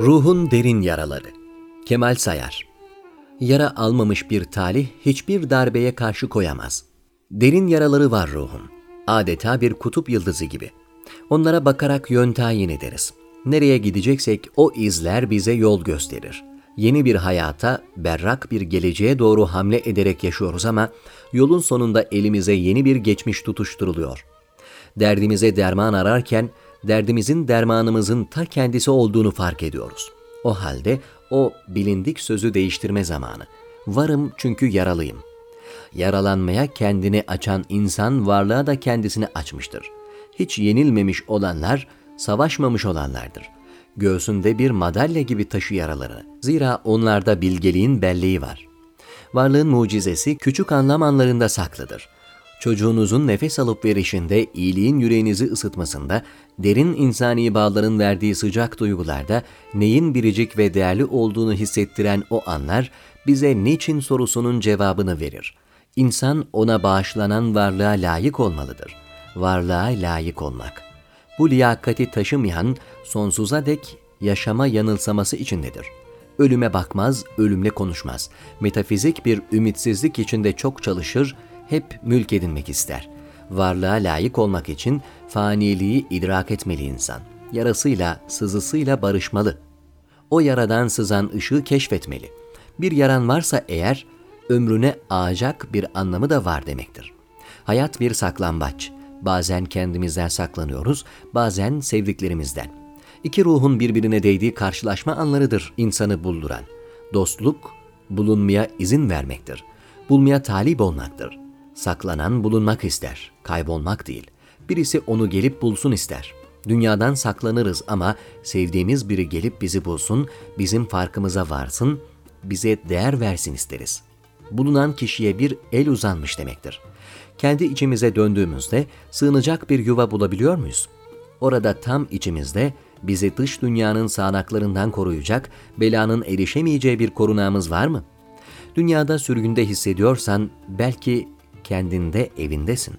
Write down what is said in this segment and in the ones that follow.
Ruhun derin yaraları. Kemal Sayar. Yara almamış bir talih hiçbir darbeye karşı koyamaz. Derin yaraları var ruhun. Adeta bir kutup yıldızı gibi. Onlara bakarak yön tayin ederiz. Nereye gideceksek o izler bize yol gösterir. Yeni bir hayata, berrak bir geleceğe doğru hamle ederek yaşıyoruz ama yolun sonunda elimize yeni bir geçmiş tutuşturuluyor. Derdimize derman ararken derdimizin dermanımızın ta kendisi olduğunu fark ediyoruz. O halde o bilindik sözü değiştirme zamanı. Varım çünkü yaralıyım. Yaralanmaya kendini açan insan varlığa da kendisini açmıştır. Hiç yenilmemiş olanlar, savaşmamış olanlardır. Göğsünde bir madalya gibi taşı yaraları. Zira onlarda bilgeliğin belleği var. Varlığın mucizesi küçük anlam anlarında saklıdır çocuğunuzun nefes alıp verişinde, iyiliğin yüreğinizi ısıtmasında, derin insani bağların verdiği sıcak duygularda neyin biricik ve değerli olduğunu hissettiren o anlar bize niçin sorusunun cevabını verir. İnsan ona bağışlanan varlığa layık olmalıdır. Varlığa layık olmak. Bu liyakati taşımayan sonsuza dek yaşama yanılsaması içindedir. Ölüme bakmaz, ölümle konuşmaz. Metafizik bir ümitsizlik içinde çok çalışır, hep mülk edinmek ister. Varlığa layık olmak için faniliği idrak etmeli insan. Yarasıyla, sızısıyla barışmalı. O yaradan sızan ışığı keşfetmeli. Bir yaran varsa eğer, ömrüne ağacak bir anlamı da var demektir. Hayat bir saklambaç. Bazen kendimizden saklanıyoruz, bazen sevdiklerimizden. İki ruhun birbirine değdiği karşılaşma anlarıdır insanı bulduran. Dostluk, bulunmaya izin vermektir. Bulmaya talip olmaktır. Saklanan bulunmak ister, kaybolmak değil. Birisi onu gelip bulsun ister. Dünyadan saklanırız ama sevdiğimiz biri gelip bizi bulsun, bizim farkımıza varsın, bize değer versin isteriz. Bulunan kişiye bir el uzanmış demektir. Kendi içimize döndüğümüzde sığınacak bir yuva bulabiliyor muyuz? Orada tam içimizde bizi dış dünyanın sağanaklarından koruyacak, belanın erişemeyeceği bir korunağımız var mı? Dünyada sürgünde hissediyorsan belki kendinde evindesin.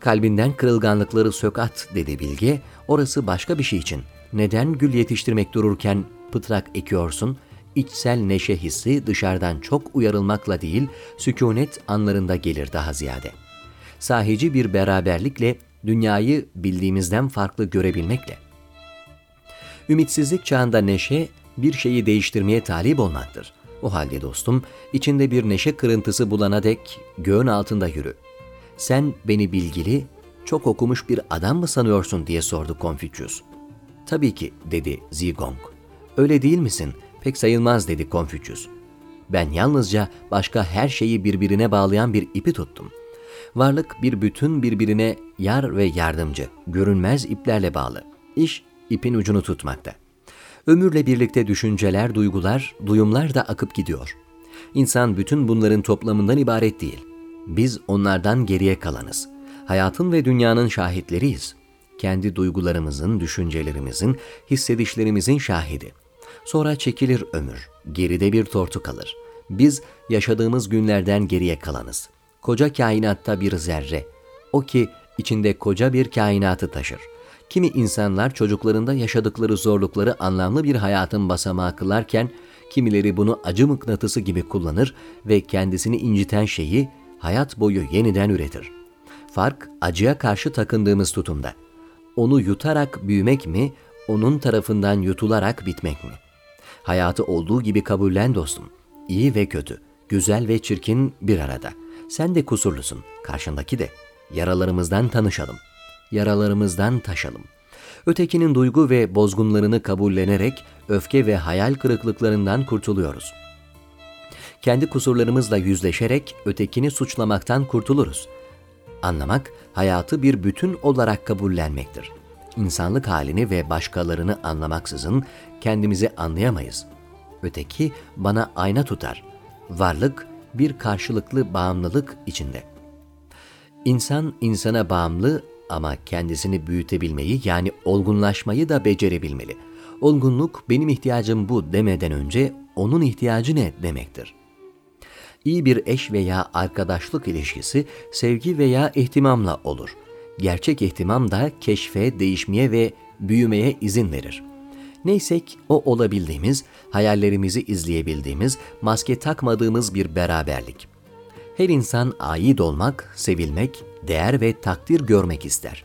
Kalbinden kırılganlıkları sök at dedi Bilge, orası başka bir şey için. Neden gül yetiştirmek dururken pıtrak ekiyorsun? İçsel neşe hissi dışarıdan çok uyarılmakla değil, sükunet anlarında gelir daha ziyade. Sahici bir beraberlikle, dünyayı bildiğimizden farklı görebilmekle. Ümitsizlik çağında neşe, bir şeyi değiştirmeye talip olmaktır.'' O halde dostum, içinde bir neşe kırıntısı bulana dek göğün altında yürü. Sen beni bilgili, çok okumuş bir adam mı sanıyorsun diye sordu Konfüçyüs. Tabii ki dedi Zigong. Öyle değil misin? Pek sayılmaz dedi Konfüçyüs. Ben yalnızca başka her şeyi birbirine bağlayan bir ipi tuttum. Varlık bir bütün birbirine yar ve yardımcı, görünmez iplerle bağlı. İş ipin ucunu tutmakta. Ömürle birlikte düşünceler, duygular, duyumlar da akıp gidiyor. İnsan bütün bunların toplamından ibaret değil. Biz onlardan geriye kalanız. Hayatın ve dünyanın şahitleriyiz. Kendi duygularımızın, düşüncelerimizin, hissedişlerimizin şahidi. Sonra çekilir ömür, geride bir tortu kalır. Biz yaşadığımız günlerden geriye kalanız. Koca kainatta bir zerre. O ki içinde koca bir kainatı taşır. Kimi insanlar çocuklarında yaşadıkları zorlukları anlamlı bir hayatın basamağı kılarken, kimileri bunu acı mıknatısı gibi kullanır ve kendisini inciten şeyi hayat boyu yeniden üretir. Fark acıya karşı takındığımız tutumda. Onu yutarak büyümek mi, onun tarafından yutularak bitmek mi? Hayatı olduğu gibi kabullen dostum. İyi ve kötü, güzel ve çirkin bir arada. Sen de kusurlusun, karşındaki de. Yaralarımızdan tanışalım.'' Yaralarımızdan taşalım. Ötekinin duygu ve bozgunlarını kabullenerek öfke ve hayal kırıklıklarından kurtuluyoruz. Kendi kusurlarımızla yüzleşerek ötekini suçlamaktan kurtuluruz. Anlamak, hayatı bir bütün olarak kabullenmektir. İnsanlık halini ve başkalarını anlamaksızın kendimizi anlayamayız. Öteki bana ayna tutar. Varlık bir karşılıklı bağımlılık içinde. İnsan insana bağımlı ama kendisini büyütebilmeyi yani olgunlaşmayı da becerebilmeli. Olgunluk benim ihtiyacım bu demeden önce onun ihtiyacı ne demektir. İyi bir eş veya arkadaşlık ilişkisi sevgi veya ihtimamla olur. Gerçek ihtimam da keşfe, değişmeye ve büyümeye izin verir. Neysek o olabildiğimiz, hayallerimizi izleyebildiğimiz, maske takmadığımız bir beraberlik. Her insan ait olmak, sevilmek, değer ve takdir görmek ister.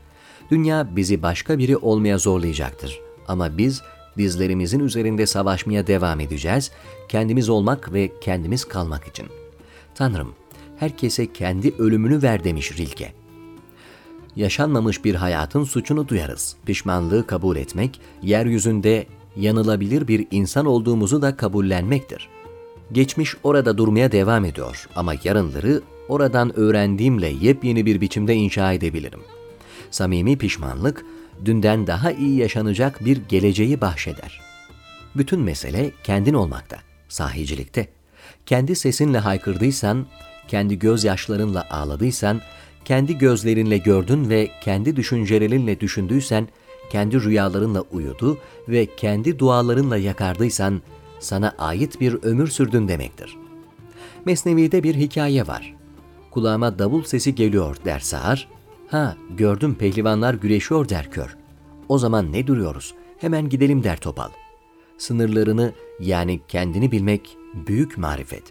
Dünya bizi başka biri olmaya zorlayacaktır. Ama biz dizlerimizin üzerinde savaşmaya devam edeceğiz, kendimiz olmak ve kendimiz kalmak için. Tanrım, herkese kendi ölümünü ver demiş Rilke. Yaşanmamış bir hayatın suçunu duyarız. Pişmanlığı kabul etmek, yeryüzünde yanılabilir bir insan olduğumuzu da kabullenmektir. Geçmiş orada durmaya devam ediyor ama yarınları oradan öğrendiğimle yepyeni bir biçimde inşa edebilirim. Samimi pişmanlık, dünden daha iyi yaşanacak bir geleceği bahşeder. Bütün mesele kendin olmakta, sahicilikte. Kendi sesinle haykırdıysan, kendi gözyaşlarınla ağladıysan, kendi gözlerinle gördün ve kendi düşüncelerinle düşündüysen, kendi rüyalarınla uyudu ve kendi dualarınla yakardıysan, sana ait bir ömür sürdün demektir. Mesnevi'de bir hikaye var. Kulağıma davul sesi geliyor der sağır, ha gördüm pehlivanlar güreşiyor der kör. O zaman ne duruyoruz, hemen gidelim der topal. Sınırlarını yani kendini bilmek büyük marifet.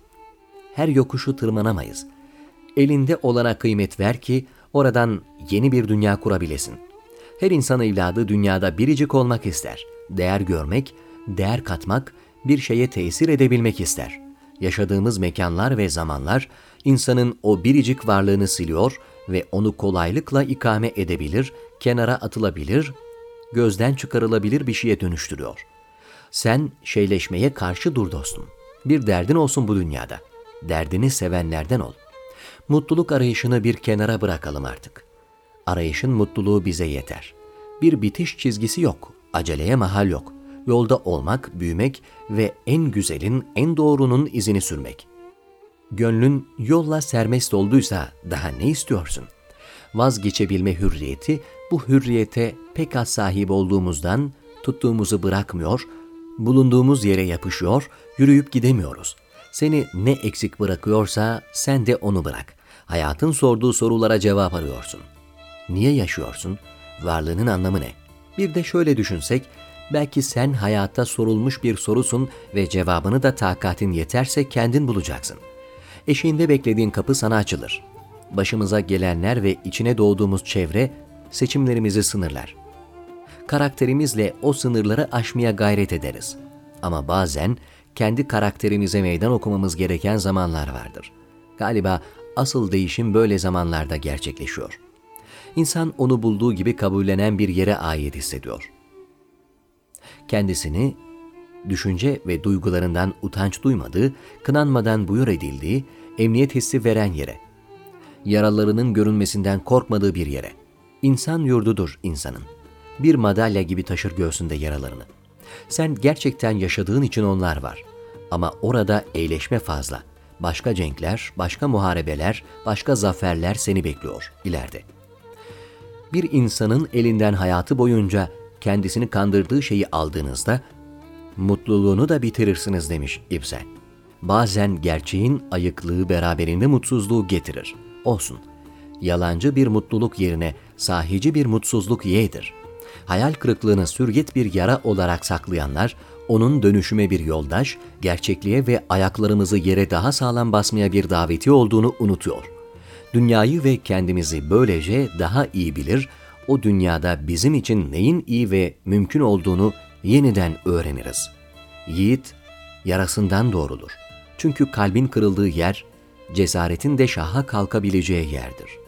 Her yokuşu tırmanamayız. Elinde olana kıymet ver ki oradan yeni bir dünya kurabilesin. Her insan evladı dünyada biricik olmak ister. Değer görmek, değer katmak, bir şeye tesir edebilmek ister. Yaşadığımız mekanlar ve zamanlar insanın o biricik varlığını siliyor ve onu kolaylıkla ikame edebilir, kenara atılabilir, gözden çıkarılabilir bir şeye dönüştürüyor. Sen şeyleşmeye karşı dur dostum. Bir derdin olsun bu dünyada. Derdini sevenlerden ol. Mutluluk arayışını bir kenara bırakalım artık. Arayışın mutluluğu bize yeter. Bir bitiş çizgisi yok, aceleye mahal yok. Yolda olmak, büyümek ve en güzelin, en doğrunun izini sürmek. Gönlün yolla sermest olduysa daha ne istiyorsun? Vazgeçebilme hürriyeti, bu hürriyete pek az sahip olduğumuzdan tuttuğumuzu bırakmıyor, bulunduğumuz yere yapışıyor, yürüyüp gidemiyoruz. Seni ne eksik bırakıyorsa sen de onu bırak. Hayatın sorduğu sorulara cevap arıyorsun. Niye yaşıyorsun? Varlığının anlamı ne? Bir de şöyle düşünsek, belki sen hayatta sorulmuş bir sorusun ve cevabını da takatin yeterse kendin bulacaksın. Eşiğinde beklediğin kapı sana açılır. Başımıza gelenler ve içine doğduğumuz çevre seçimlerimizi sınırlar. Karakterimizle o sınırları aşmaya gayret ederiz. Ama bazen kendi karakterimize meydan okumamız gereken zamanlar vardır. Galiba asıl değişim böyle zamanlarda gerçekleşiyor. İnsan onu bulduğu gibi kabullenen bir yere ait hissediyor. Kendisini düşünce ve duygularından utanç duymadığı, kınanmadan buyur edildiği, emniyet hissi veren yere, yaralarının görünmesinden korkmadığı bir yere. İnsan yurdudur insanın. Bir madalya gibi taşır göğsünde yaralarını. Sen gerçekten yaşadığın için onlar var. Ama orada eğleşme fazla. Başka cenkler, başka muharebeler, başka zaferler seni bekliyor ileride. Bir insanın elinden hayatı boyunca kendisini kandırdığı şeyi aldığınızda mutluluğunu da bitirirsiniz demiş İbsen. Bazen gerçeğin ayıklığı beraberinde mutsuzluğu getirir. Olsun. Yalancı bir mutluluk yerine sahici bir mutsuzluk yeğdir. Hayal kırıklığını sürget bir yara olarak saklayanlar, onun dönüşüme bir yoldaş, gerçekliğe ve ayaklarımızı yere daha sağlam basmaya bir daveti olduğunu unutuyor. Dünyayı ve kendimizi böylece daha iyi bilir, o dünyada bizim için neyin iyi ve mümkün olduğunu yeniden öğreniriz. Yiğit, yarasından doğrulur. Çünkü kalbin kırıldığı yer, cesaretin de şaha kalkabileceği yerdir.''